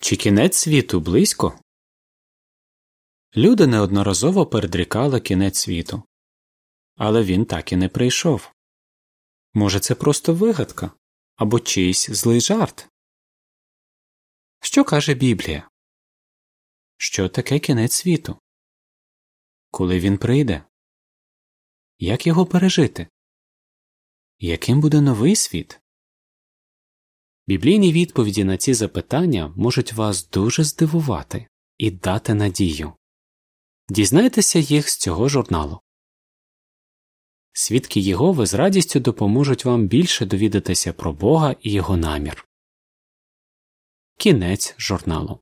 Чи кінець світу близько? Люди неодноразово передрікали кінець світу. Але він так і не прийшов. Може, це просто вигадка або чийсь злий жарт? Що каже Біблія? Що таке кінець світу? Коли він прийде? Як його пережити? Яким буде новий світ? Біблійні відповіді на ці запитання можуть вас дуже здивувати і дати надію. Дізнайтеся їх з цього журналу. Свідки Єгови з радістю допоможуть вам більше довідатися про Бога і його намір. Кінець журналу